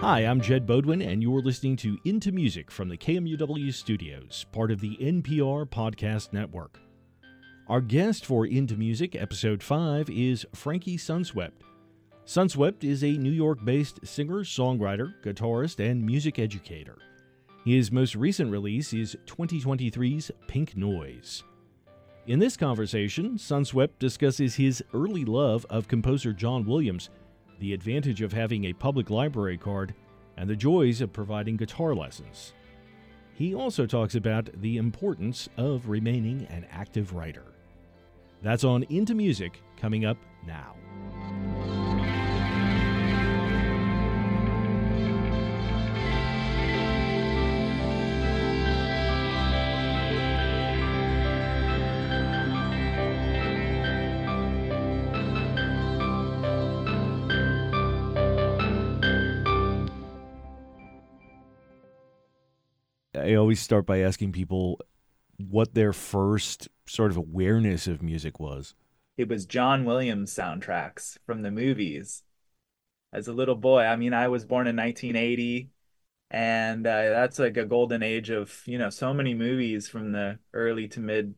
Hi, I'm Jedd Beaudoin, and you're listening to Into Music from the KMUW studios, part of the NPR Podcast Network. Our guest for Into Music, episode 5, is Frankie Sunswept. Sunswept is a New York based singer, songwriter, guitarist, and music educator. His most recent release is 2023's Pink Noise. In this conversation, Sunswept discusses his early love of composer John Williams the advantage of having a public library card, and the joys of providing guitar lessons. He also talks about the importance of remaining an active writer. That's on Into Music coming up now. I always start by asking people what their first sort of awareness of music was. It was John Williams soundtracks from the movies. As a little boy, I mean, I was born in 1980, and uh, that's like a golden age of you know so many movies from the early to mid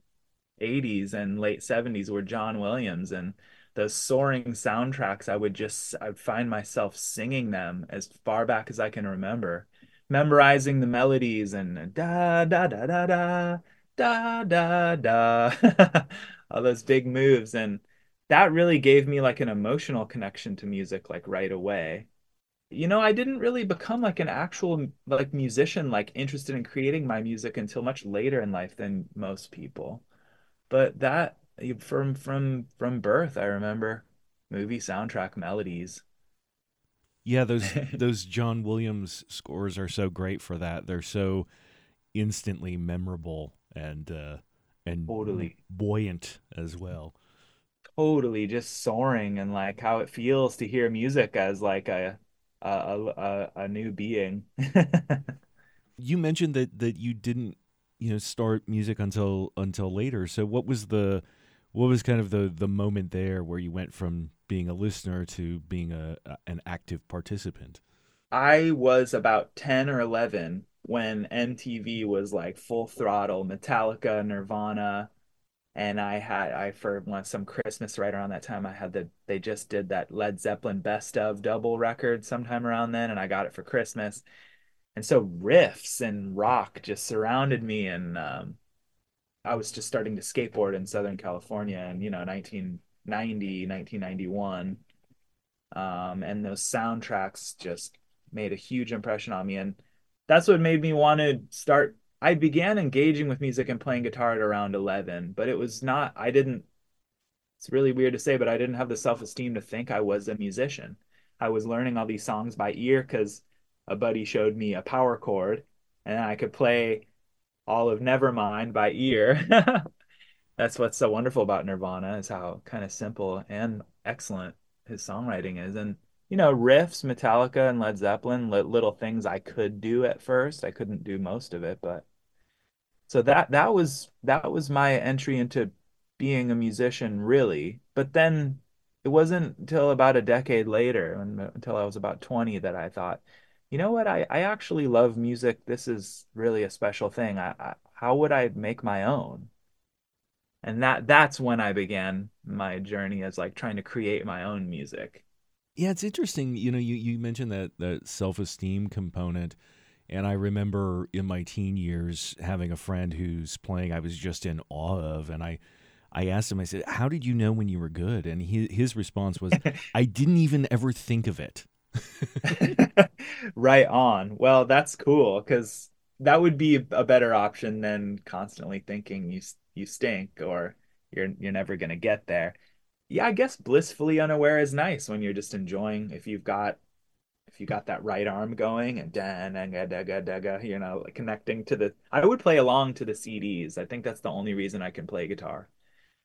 80s and late 70s were John Williams and those soaring soundtracks. I would just I'd find myself singing them as far back as I can remember memorizing the melodies and da da da da da da da da. All those big moves. And that really gave me like an emotional connection to music like right away. You know i didn't really become like an actual like musician like interested in creating my music until much later in life than most people. But that from from from birth i remember movie soundtrack melodies yeah, those those John Williams scores are so great for that. They're so instantly memorable and uh, and totally buoyant as well. Totally, just soaring and like how it feels to hear music as like a a a, a new being. you mentioned that that you didn't you know start music until until later. So what was the what was kind of the the moment there where you went from being a listener to being a, a an active participant? I was about 10 or 11 when MTV was like full throttle Metallica, Nirvana, and I had I for one some Christmas right around that time I had the they just did that Led Zeppelin best of double record sometime around then and I got it for Christmas. And so riffs and rock just surrounded me and um, I was just starting to skateboard in Southern California and you know 19 90, 1991. Um, and those soundtracks just made a huge impression on me. And that's what made me want to start. I began engaging with music and playing guitar at around 11, but it was not, I didn't, it's really weird to say, but I didn't have the self esteem to think I was a musician. I was learning all these songs by ear because a buddy showed me a power chord and I could play all of Nevermind by ear. that's what's so wonderful about Nirvana is how kind of simple and excellent his songwriting is. And you know, riffs, Metallica and Led Zeppelin, li- little things I could do at first. I couldn't do most of it, but so that that was that was my entry into being a musician really. But then it wasn't until about a decade later, until I was about 20, that I thought, you know what, I, I actually love music. This is really a special thing. I, I how would I make my own? and that that's when I began my journey as like trying to create my own music. Yeah, it's interesting. You know, you you mentioned that that self esteem component, and I remember in my teen years having a friend who's playing I was just in awe of, and I. I asked him, I said, How did you know when you were good? And he, his response was, I didn't even ever think of it. right on. Well, that's cool because that would be a better option than constantly thinking you you stink or you're you're never gonna get there. Yeah, I guess blissfully unaware is nice when you're just enjoying if you've got if you got that right arm going and da da da you know, connecting to the I would play along to the CDs. I think that's the only reason I can play guitar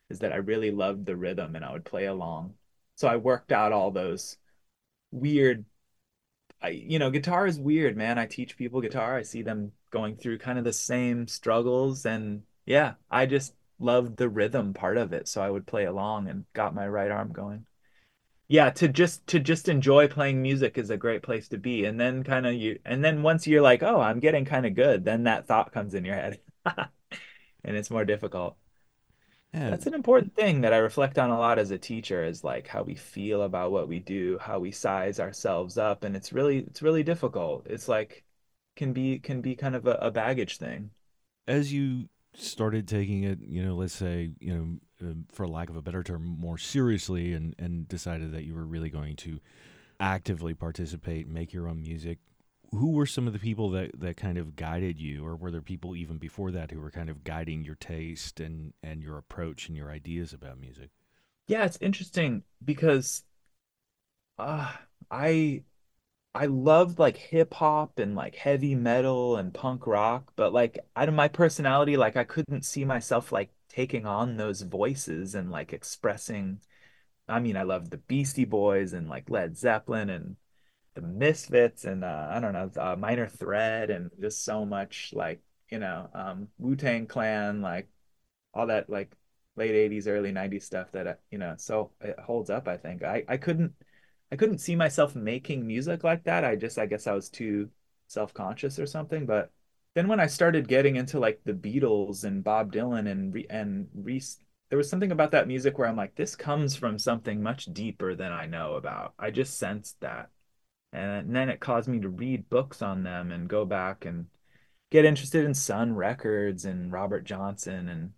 is that I really loved the rhythm and I would play along. So I worked out all those weird I you know, guitar is weird, man. I teach people guitar. I see them going through kind of the same struggles and yeah, I just loved the rhythm part of it, so I would play along and got my right arm going. yeah to just to just enjoy playing music is a great place to be and then kind of you and then once you're like oh i'm getting kind of good then that thought comes in your head and it's more difficult Yeah, that's an important thing that i reflect on a lot as a teacher is like how we feel about what we do how we size ourselves up and it's really it's really difficult it's like can be can be kind of a, a baggage thing as you started taking it, you know, let's say, you know, uh, for lack of a better term, more seriously, and and decided that you were really going to actively participate, make your own music. Who were some of the people that, that kind of guided you, or were there people even before that who were kind of guiding your taste and, and your approach and your ideas about music? yeah it's interesting because uh, i I loved like hip hop and like heavy metal and punk rock, but like out of my personality, like I couldn't see myself like taking on those voices and like expressing. I mean, I loved the Beastie Boys and like Led Zeppelin and the Misfits and uh, I don't know, uh, Minor Threat and just so much like, you know, um, Wu-Tang Clan, like all that like late 80s, early 90s stuff that, uh, you know, so it holds up, I think. I, I couldn't I couldn't see myself making music like that. I just, I guess I was too self-conscious or something. But then when I started getting into like the Beatles and Bob Dylan and and Reese, there was something about that music where I'm like, this comes from something much deeper than I know about. I just sensed that. And then it caused me to read books on them and go back and get interested in Sun Records and Robert Johnson and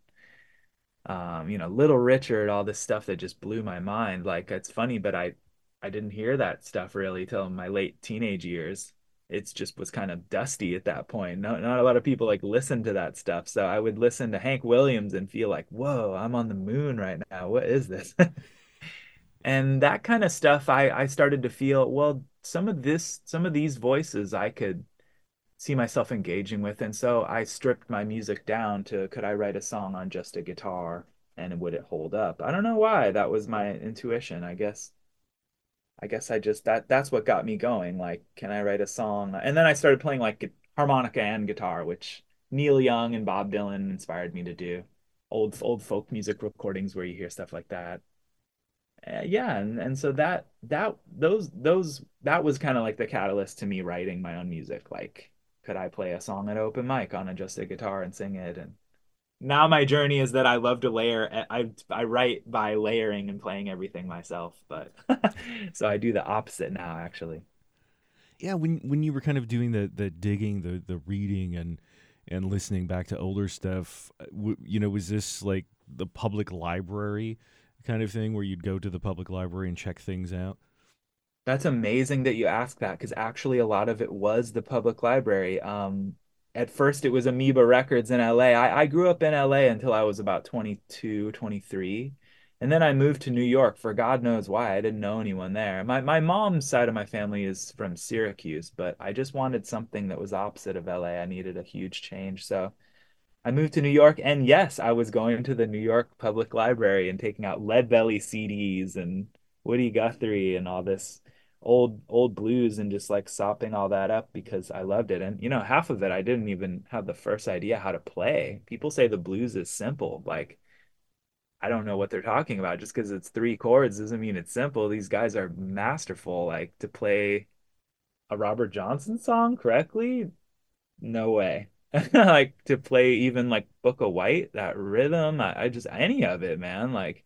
um, you know, Little Richard, all this stuff that just blew my mind. Like it's funny, but I I didn't hear that stuff really till my late teenage years. It's just was kind of dusty at that point. Not not a lot of people like listen to that stuff. So I would listen to Hank Williams and feel like, whoa, I'm on the moon right now. What is this? And that kind of stuff I I started to feel, well, some of this, some of these voices I could see myself engaging with. And so I stripped my music down to could I write a song on just a guitar and would it hold up? I don't know why. That was my intuition. I guess I guess I just that that's what got me going. Like, can I write a song? And then I started playing like harmonica and guitar, which Neil Young and Bob Dylan inspired me to do. Old old folk music recordings where you hear stuff like that. Uh, yeah, and and so that that those those that was kind of like the catalyst to me writing my own music. Like, could I play a song at open mic on a just a guitar and sing it? And now my journey is that I love to layer. I I write by layering and playing everything myself, but so I do the opposite now actually. Yeah, when when you were kind of doing the the digging, the the reading and and listening back to older stuff, uh, you know, was this like the public library kind of thing where you'd go to the public library and check things out? That's amazing that you asked that because actually a lot of it was the public library. Um, at first it was Amoeba Records in LA. I, I grew up in LA until I was about 22, 23. And then I moved to New York for God knows why. I didn't know anyone there. My my mom's side of my family is from Syracuse, but I just wanted something that was opposite of LA. I needed a huge change. So I moved to New York, and yes, I was going to the New York Public Library and taking out Leadbelly CDs and Woody Guthrie and all this old old blues and just like sopping all that up because I loved it. And you know, half of it I didn't even have the first idea how to play. People say the blues is simple. Like I don't know what they're talking about. Just because it's three chords doesn't mean it's simple. These guys are masterful. Like to play a Robert Johnson song correctly, no way. Like to play even like Bukka White, that rhythm, I, I just any of it, man. Like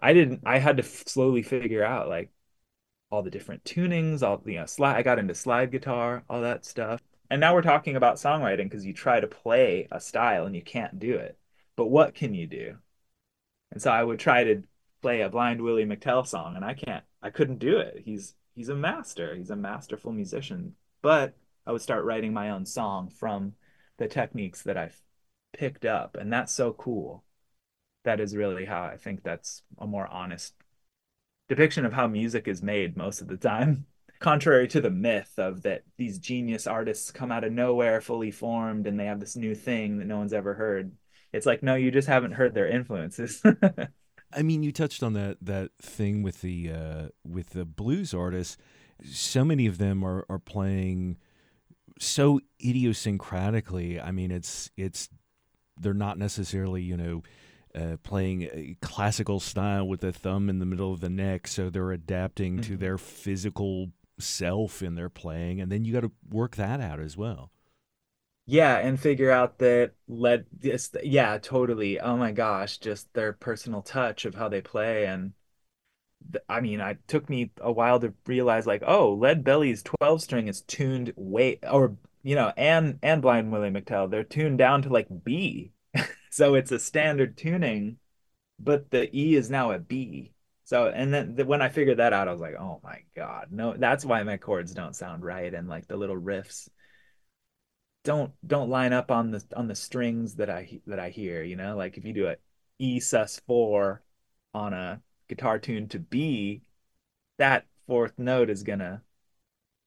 I didn't I had to f slowly figure out like all the different tunings, all you know, slide I got into slide guitar, all that stuff. And now we're talking about songwriting because you try to play a style and you can't do it. But what can you do? And so I would try to play a Blind Willie McTell song and I can't I couldn't do it. He's he's a master. He's a masterful musician. But I would start writing my own song from the techniques that I've picked up. And that's so cool. That is really how I think that's a more honest depiction of how music is made most of the time. Contrary to the myth of that these genius artists come out of nowhere fully formed and they have this new thing that no one's ever heard. It's like, no, you just haven't heard their influences. I mean, you touched on that that thing with the uh, with the blues artists. So many of them are are playing so idiosyncratically. I mean, it's it's they're not necessarily you know uh, playing a classical style with the thumb in the middle of the neck, so they're adapting mm-hmm. to their physical self in their playing, and then you got to work that out as well. Yeah, and figure out that led this. Yeah, totally. Oh my gosh, just their personal touch of how they play, and I mean, it took me a while to realize, like, oh, Lead Belly's twelve string is tuned way, or you know, and and Blind Willie McTell, they're tuned down to like B, so it's a standard tuning, but the E is now a B. So and then the, when I figured that out, I was like, oh my god, no, that's why my chords don't sound right, and like the little riffs don't don't line up on the on the strings that I that I hear. You know, like if you do a E sus four on a guitar tune to B, that fourth note is gonna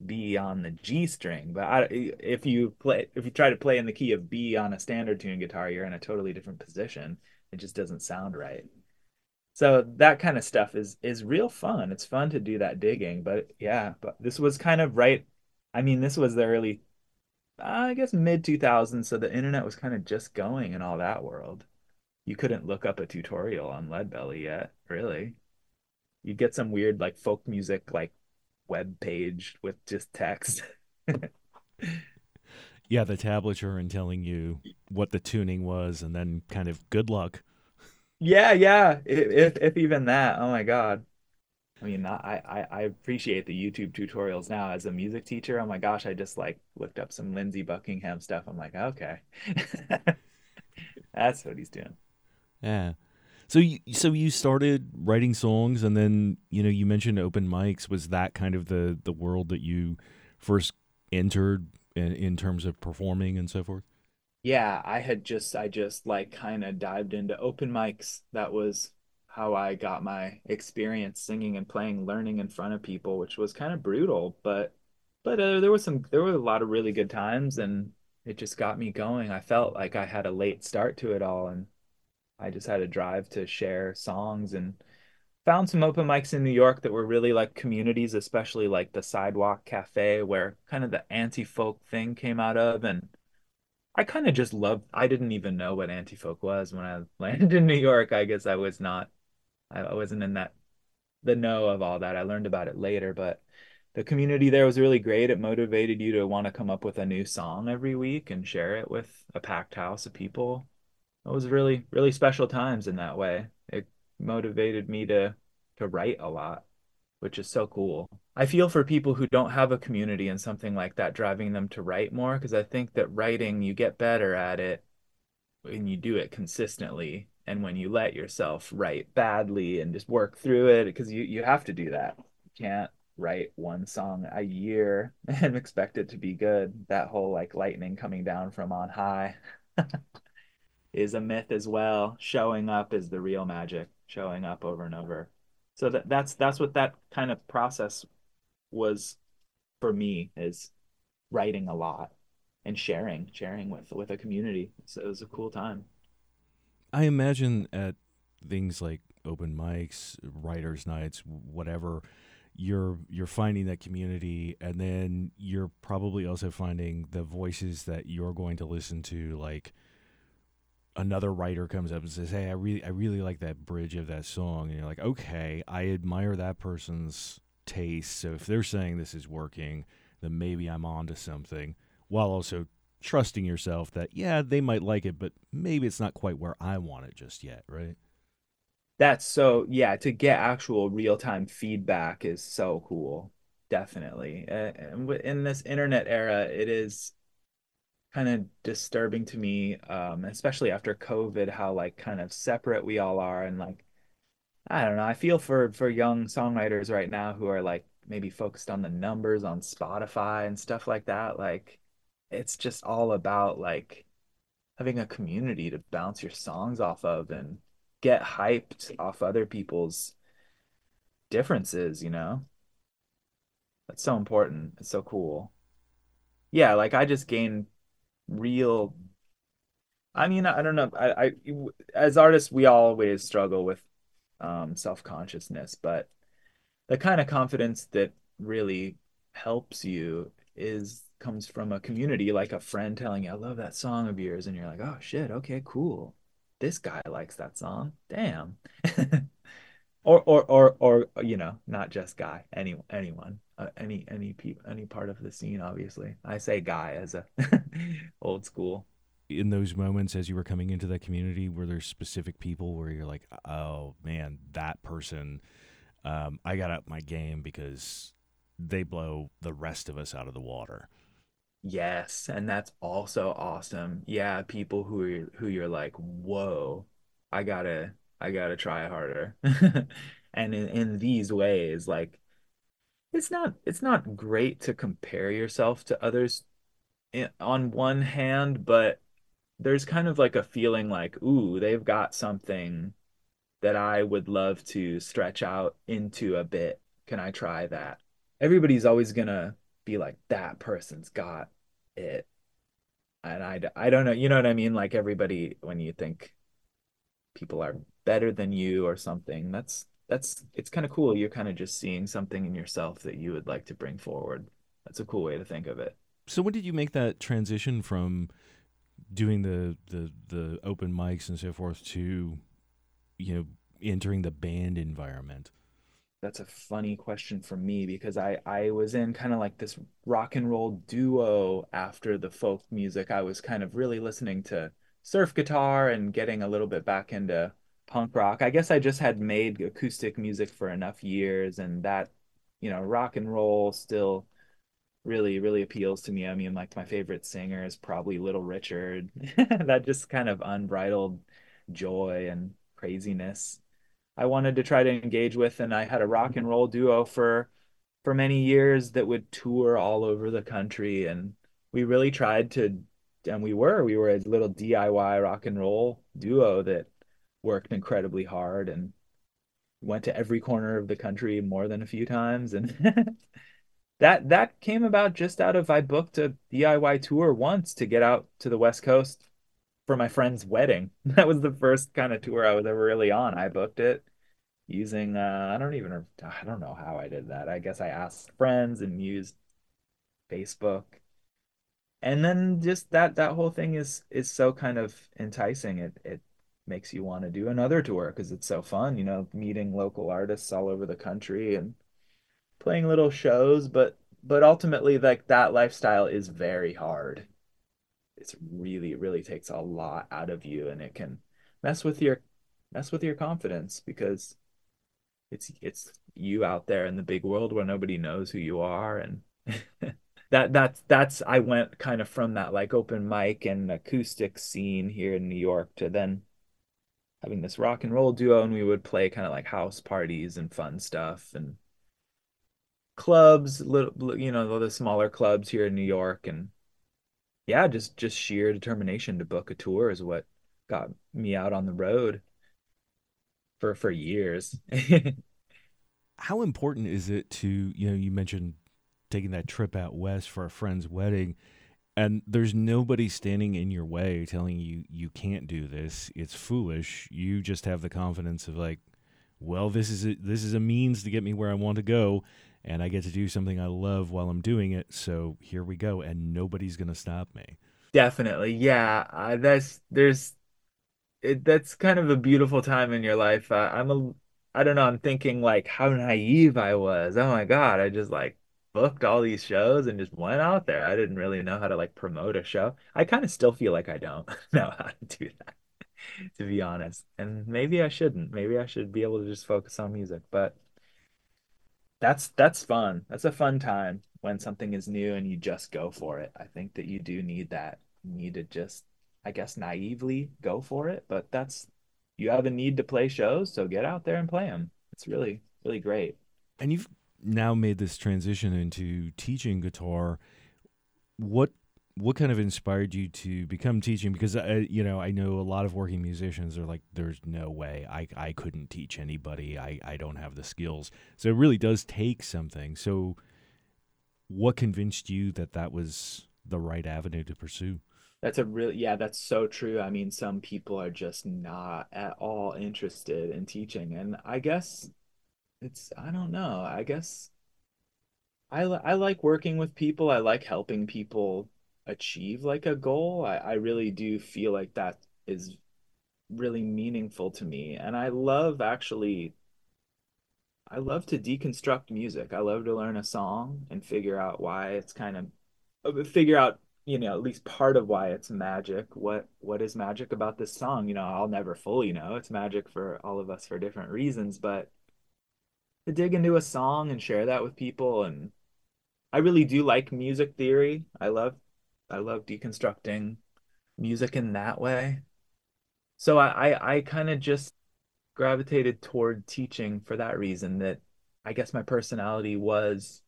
be on the G string. But I, if you play, if you try to play in the key of B on a standard tune guitar, you're in a totally different position. It just doesn't sound right. So that kind of stuff is is real fun. It's fun to do that digging. But yeah, but this was kind of right. I mean, this was the early, I guess mid 2000s. So the internet was kind of just going in all that world. You couldn't look up a tutorial on Lead Belly yet, really. You'd get some weird like folk music like web page with just text. yeah, the tablature and telling you what the tuning was, and then kind of good luck. Yeah, yeah. If if even that. Oh my god. I mean, I, I I appreciate the YouTube tutorials now as a music teacher. Oh my gosh, I just like looked up some Lindsey Buckingham stuff. I'm like, okay, that's what he's doing. Yeah. So you so you started writing songs, and then you know you mentioned open mics. Was that kind of the the world that you first entered in, in terms of performing and so forth? Yeah, I had just I just like kind of dived into open mics. That was how I got my experience singing and playing, learning in front of people, which was kind of brutal, but but uh, there was some there were a lot of really good times, and it just got me going. I felt like I had a late start to it all, and I just had a drive to share songs and found some open mics in New York that were really like communities, especially like the Sidewalk Cafe, where kind of the anti folk thing came out of. And I kind of just loved, I didn't even know what anti folk was when I landed in New York. I guess I was not, I wasn't in that, the know of all that. I learned about it later, but the community there was really great. It motivated you to want to come up with a new song every week and share it with a packed house of people it was really really special times in that way. It motivated me to to write a lot which is so cool. I feel for people who don't have a community and something like that driving them to write more because i think that writing you get better at it when you do it consistently and when you let yourself write badly and just work through it because you you have to do that. You can't write one song a year and expect it to be good. That whole like lightning coming down from on high is a myth as well. Showing up is the real magic, showing up over and over. So that that's that's what that kind of process was for me is writing a lot and sharing, sharing with with a community. So it was a cool time. I imagine at things like open mics, writers' nights, whatever, you're you're finding that community and then you're probably also finding the voices that you're going to listen to like another writer comes up and says, "Hey, I really I really like that bridge of that song," and you're like, "Okay, I admire that person's taste. So if they're saying this is working, then maybe I'm onto something." While also trusting yourself that yeah, they might like it, but maybe it's not quite where I want it just yet, right? That's so yeah. To get actual real time feedback is so cool. Definitely, uh, in this internet era, it is kind of disturbing to me, um, especially after COVID, how like kind of separate we all are, and like I don't know. I feel for for young songwriters right now who are like maybe focused on the numbers on Spotify and stuff like that. Like it's just all about like having a community to bounce your songs off of and get hyped off other people's differences, you know? That's so important. It's so cool. Yeah, like I just gained real I mean, I don't know. I, I as artists, we always struggle with um, self consciousness, but the kind of confidence that really helps you is comes from a community, like a friend telling you, "I love that song of yours," and you're like, "Oh shit, okay, cool." this guy likes that song. Damn. or or or or you know, not just guy, any anyone, uh, any any people, any part of the scene. Obviously, I say guy as a old school. In those moments, as you were coming into that community, were there specific people where you're like, oh man, that person, um, I got up my game because they blow the rest of us out of the water. Yes, and that's also awesome. Yeah, people who are who you're like, whoa, I gotta I gotta try harder. And in, in these ways, like it's not it's not great to compare yourself to others eh, on one hand, but there's kind of like a feeling like, ooh, they've got something that I would love to stretch out into a bit. Can I try that? Everybody's always gonna be like, that person's got it. And I, I don't know, you know what I mean? Like everybody, when you think people are better than you or something, that's, that's, it's kind of cool. You're kind of just seeing something in yourself that you would like to bring forward. That's a cool way to think of it. So when did you make that transition from doing the the the open mics and so forth to you know entering the band environment? That's a funny question for me because I I was in kind of like this rock and roll duo after the folk music. I was kind of really listening to surf guitar and getting a little bit back into punk rock. I guess I just had made acoustic music for enough years and that, you know, rock and roll still really really appeals to me. I mean, like my favorite singer is probably Little Richard. that just kind of unbridled joy and craziness I wanted to try to engage with, and I had a rock and roll duo for for many years that would tour all over the country, and we really tried to, and we were we were a little DIY rock and roll duo that worked incredibly hard and went to every corner of the country more than a few times, and that that came about just out of I booked a DIY tour once to get out to the West Coast for my friend's wedding. That was the first kind of tour I was ever really on. I booked it using uh, I don't even I don't know how I did that. I guess I asked friends and used Facebook. And then just that that whole thing is is so kind of enticing. It it makes you want to do another tour because it's so fun, you know, meeting local artists all over the country and playing little shows, but but ultimately like that lifestyle is very hard. It's really really takes a lot out of you and it can mess with your mess with your confidence because it's it's you out there in the big world where nobody knows who you are and that that's that's I went kind of from that like open mic and acoustic scene here in New York to then having this rock and roll duo and we would play kind of like house parties and fun stuff and clubs little you know the smaller clubs here in New York and yeah, just just sheer determination to book a tour is what got me out on the road for for years. How important is it to, you know, you mentioned taking that trip out west for a friend's wedding and there's nobody standing in your way telling you you can't do this. It's foolish. You just have the confidence of like, well, this is a, this is a means to get me where I want to go and I get to do something I love while I'm doing it. So here we go, and nobody's gonna stop me. Definitely, yeah. Uh, that's there's it, that's kind of a beautiful time in your life. Uh, I'm a I don't know. I'm thinking like how naive I was. Oh my God, I just like booked all these shows and just went out there. I didn't really know how to like promote a show. I kind of still feel like I don't know how to do that, to be honest. And maybe I shouldn't. Maybe I should be able to just focus on music. But that's that's fun. That's a fun time when something is new and you just go for it. I think that you do need that. You need to just, I guess, naively go for it. But that's you have a need to play shows, so get out there and play them. It's really really great. And you've now made this transition into teaching guitar. What what kind of inspired you to become teaching? Because uh, you know i know a lot of working musicians are like there's no way. I, I couldn't teach anybody. I, I don't have the skills. So it really does take something. So what convinced you that that was the right avenue to pursue? That's a really yeah that's so true. I mean some people are just not at all interested in teaching. And i guess it's i don't know i guess I, I like working with people i like helping people achieve like a goal. I, I really do feel like that is really meaningful to me. And I love actually I love to deconstruct music. I love to learn a song and figure out why it's kind of uh, figure out, you know, at least part of why it's magic. What what is magic about this song? You know, I'll never fully know. It's magic for all of us for different reasons, but to dig into a song and share that with people and I really do like music theory. I love I love deconstructing music in that way. So I I, I kind of just gravitated toward teaching for that reason that I guess my personality was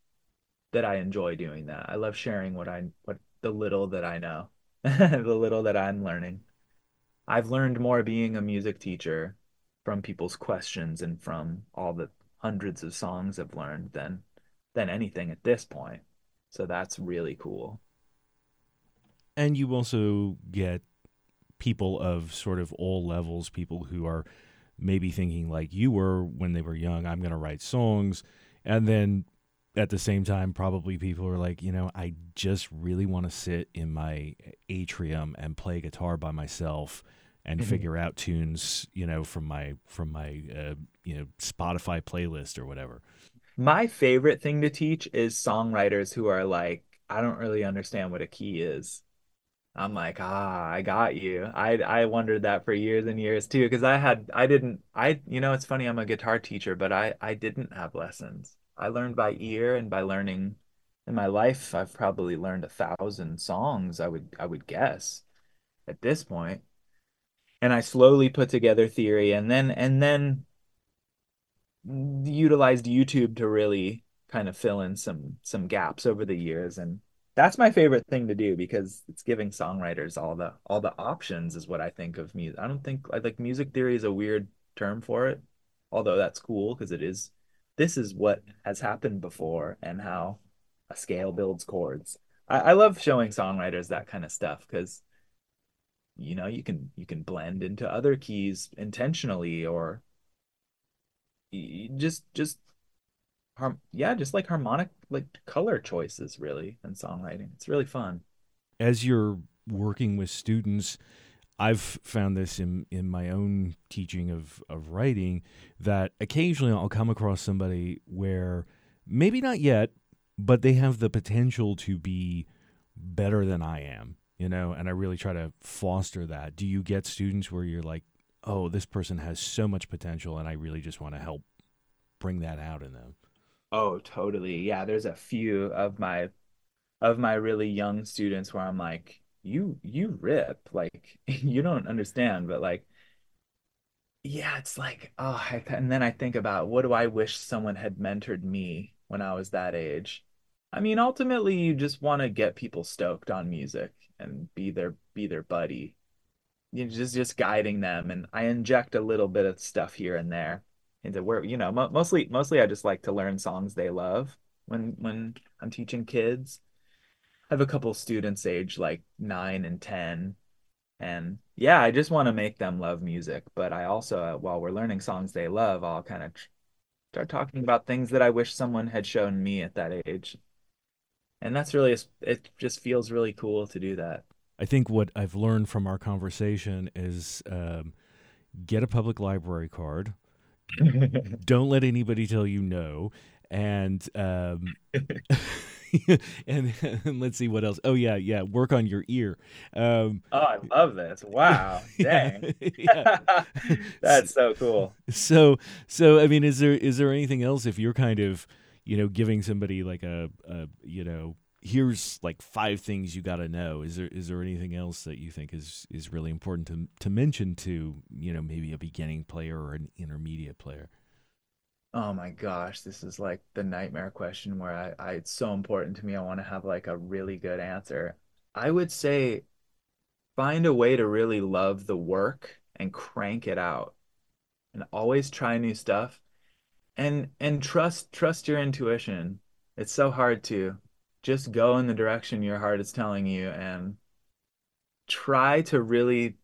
that I enjoy doing that. I love sharing what I what the little that I know, the little that I'm learning. I've learned more being a music teacher from people's questions and from all the hundreds of songs I've learned than than anything at this point. So that's really cool. And you also get people of sort of all levels, people who are maybe thinking like you were when they were young, I'm going to write songs. And then at the same time, probably people are like, you know, I just really want to sit in my atrium and play guitar by myself and mm-hmm. figure out tunes, you know, from my from my uh, you know Spotify playlist or whatever. My favorite thing to teach is songwriters who are like, I don't really understand what a key is. I'm like, ah, I got you. I I wondered that for years and years too, because I had I didn't I you know it's funny I'm a guitar teacher, but I I didn't have lessons. I learned by ear and by learning in my life. I've probably learned a thousand songs. I would I would guess at this point, and I slowly put together theory, and then and then utilized YouTube to really kind of fill in some some gaps over the years and that's my favorite thing to do because it's giving songwriters all the all the options is what I think of music. I don't think I like music theory is a weird term for it, although that's cool because it is this is what has happened before and how a scale builds chords. I, I love showing songwriters that kind of stuff because you know you can you can blend into other keys intentionally or just just harm yeah just like harmonic like color choices really in songwriting. It's really fun. As you're working with students i've found this in in my own teaching of of writing that occasionally i'll come across somebody where maybe not yet but they have the potential to be better than i am you know and i really try to foster that do you get students where you're like oh this person has so much potential and i really just want to help bring that out in them Oh, totally. Yeah, there's a few of my of my really young students where I'm like, you you rip. Like you don't understand, but like yeah, it's like, oh, and then I think about what do I wish someone had mentored me when I was that age. I mean, ultimately you just want to get people stoked on music and be their be their buddy. You know, just just guiding them and I inject a little bit of stuff here and there into where you know mo- mostly mostly I just like to learn songs they love when when I'm teaching kids. I have a couple students age like nine and ten, and yeah, I just want to make them love music. But I also, uh, while we're learning songs they love, I'll kind of start talking about things that I wish someone had shown me at that age. And that's really it. Just feels really cool to do that. I think what I've learned from our conversation is um, get a public library card don't let anybody tell you no. And um, and, and, let's see what else. Oh yeah, yeah. Work on your ear. Um, oh, I love this! Wow, dang, that's so cool. So, so I mean, is there is there anything else if you're kind of you know giving somebody like a, a you know here's like five things you got to know. Is there is there anything else that you think is is really important to to mention to you know maybe a beginning player or an intermediate player? Oh my gosh, this is like the nightmare question where I, I it's so important to me. I want to have like a really good answer. I would say find a way to really love the work and crank it out and always try new stuff and and trust trust your intuition. It's so hard to just go in the direction your heart is telling you and try to really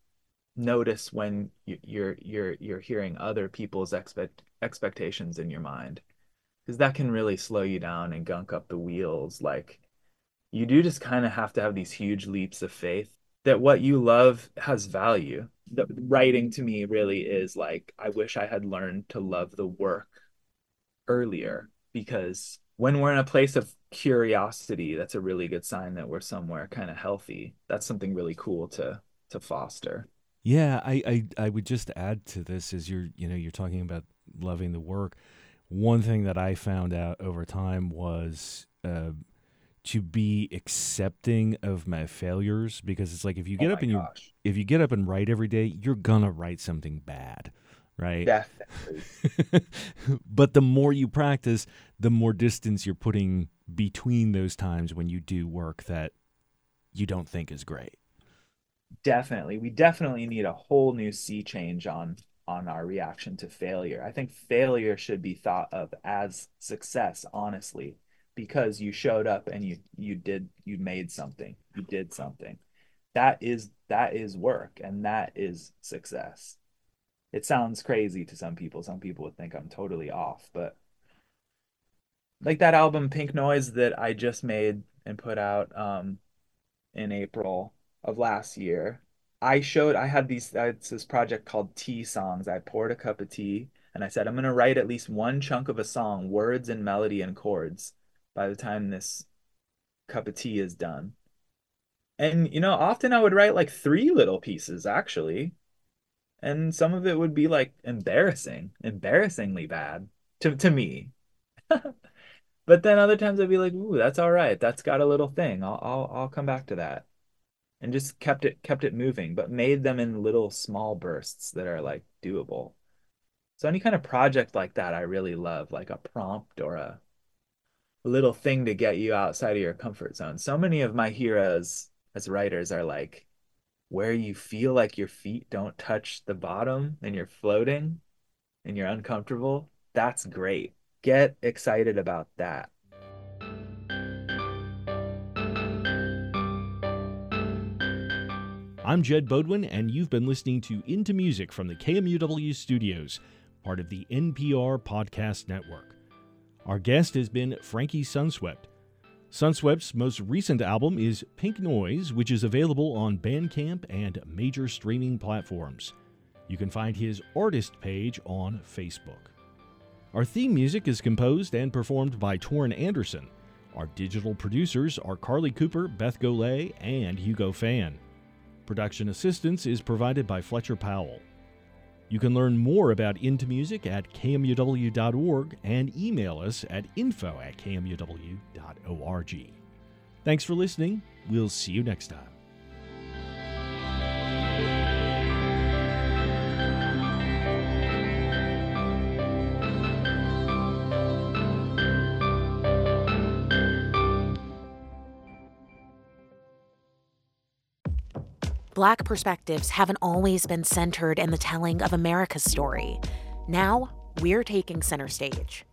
notice when you're you're you're hearing other people's expect expectations in your mind because that can really slow you down and gunk up the wheels like you do just kind of have to have these huge leaps of faith that what you love has value. The writing to me really is like I wish I had learned to love the work earlier because when we're in a place of curiosity, that's a really good sign that we're somewhere kind of healthy. That's something really cool to to foster. Yeah, I, I I would just add to this is you're you know you're talking about loving the work. One thing that I found out over time was uh, to be accepting of my failures because it's like if you get oh up and you if you get up and write every day, you're gonna write something bad, right? Definitely. but the more you practice, the more distance you're putting between those times when you do work that you don't think is great. Definitely. We definitely need a whole new sea change on on our reaction to failure. I think failure should be thought of as success, honestly because you showed up and you you did you made something you did something that is that is work and that is success it sounds crazy to some people some people would think i'm totally off but like that album pink noise that i just made and put out um in april of last year i showed i had these it's this project called tea songs i poured a cup of tea and i said i'm going to write at least one chunk of a song words and melody and chords by the time this cup of tea is done. And, you know, often I would write like three little pieces actually. And some of it would be like embarrassing, embarrassingly bad to, to me. but then other times I'd be like, ooh, that's all right. That's got a little thing. I'll, I'll, I'll come back to that. And just kept it, kept it moving, but made them in little small bursts that are like doable. So any kind of project like that, I really love, like a prompt or a little thing to get you outside of your comfort zone. So many of my heroes as writers are like where you feel like your feet don't touch the bottom and you're floating and you're uncomfortable. That's great. Get excited about that. I'm Jedd Beaudoin, and you've been listening to Into Music from the KMUW studios, part of the NPR Podcast Network. Our guest has been Frankie Sunswept. Sunswept's most recent album is Pink Noise, which is available on Bandcamp and major streaming platforms. You can find his artist page on Facebook. Our theme music is composed and performed by Torin Anderson. Our digital producers are Carly Cooper, Beth Golay, and Hugo Fan. Production assistance is provided by Fletcher Powell. You can learn more about Into Music at kmuw.org and email us at info at kmuw.org. Thanks for listening. We'll see you next time. Black perspectives haven't always been centered in the telling of America's story. Now, we're taking center stage.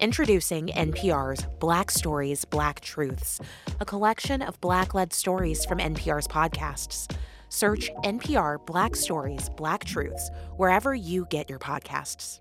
Introducing NPR's Black Stories, Black Truths, a collection of Black led stories from NPR's podcasts. Search NPR Black Stories, Black Truths wherever you get your podcasts.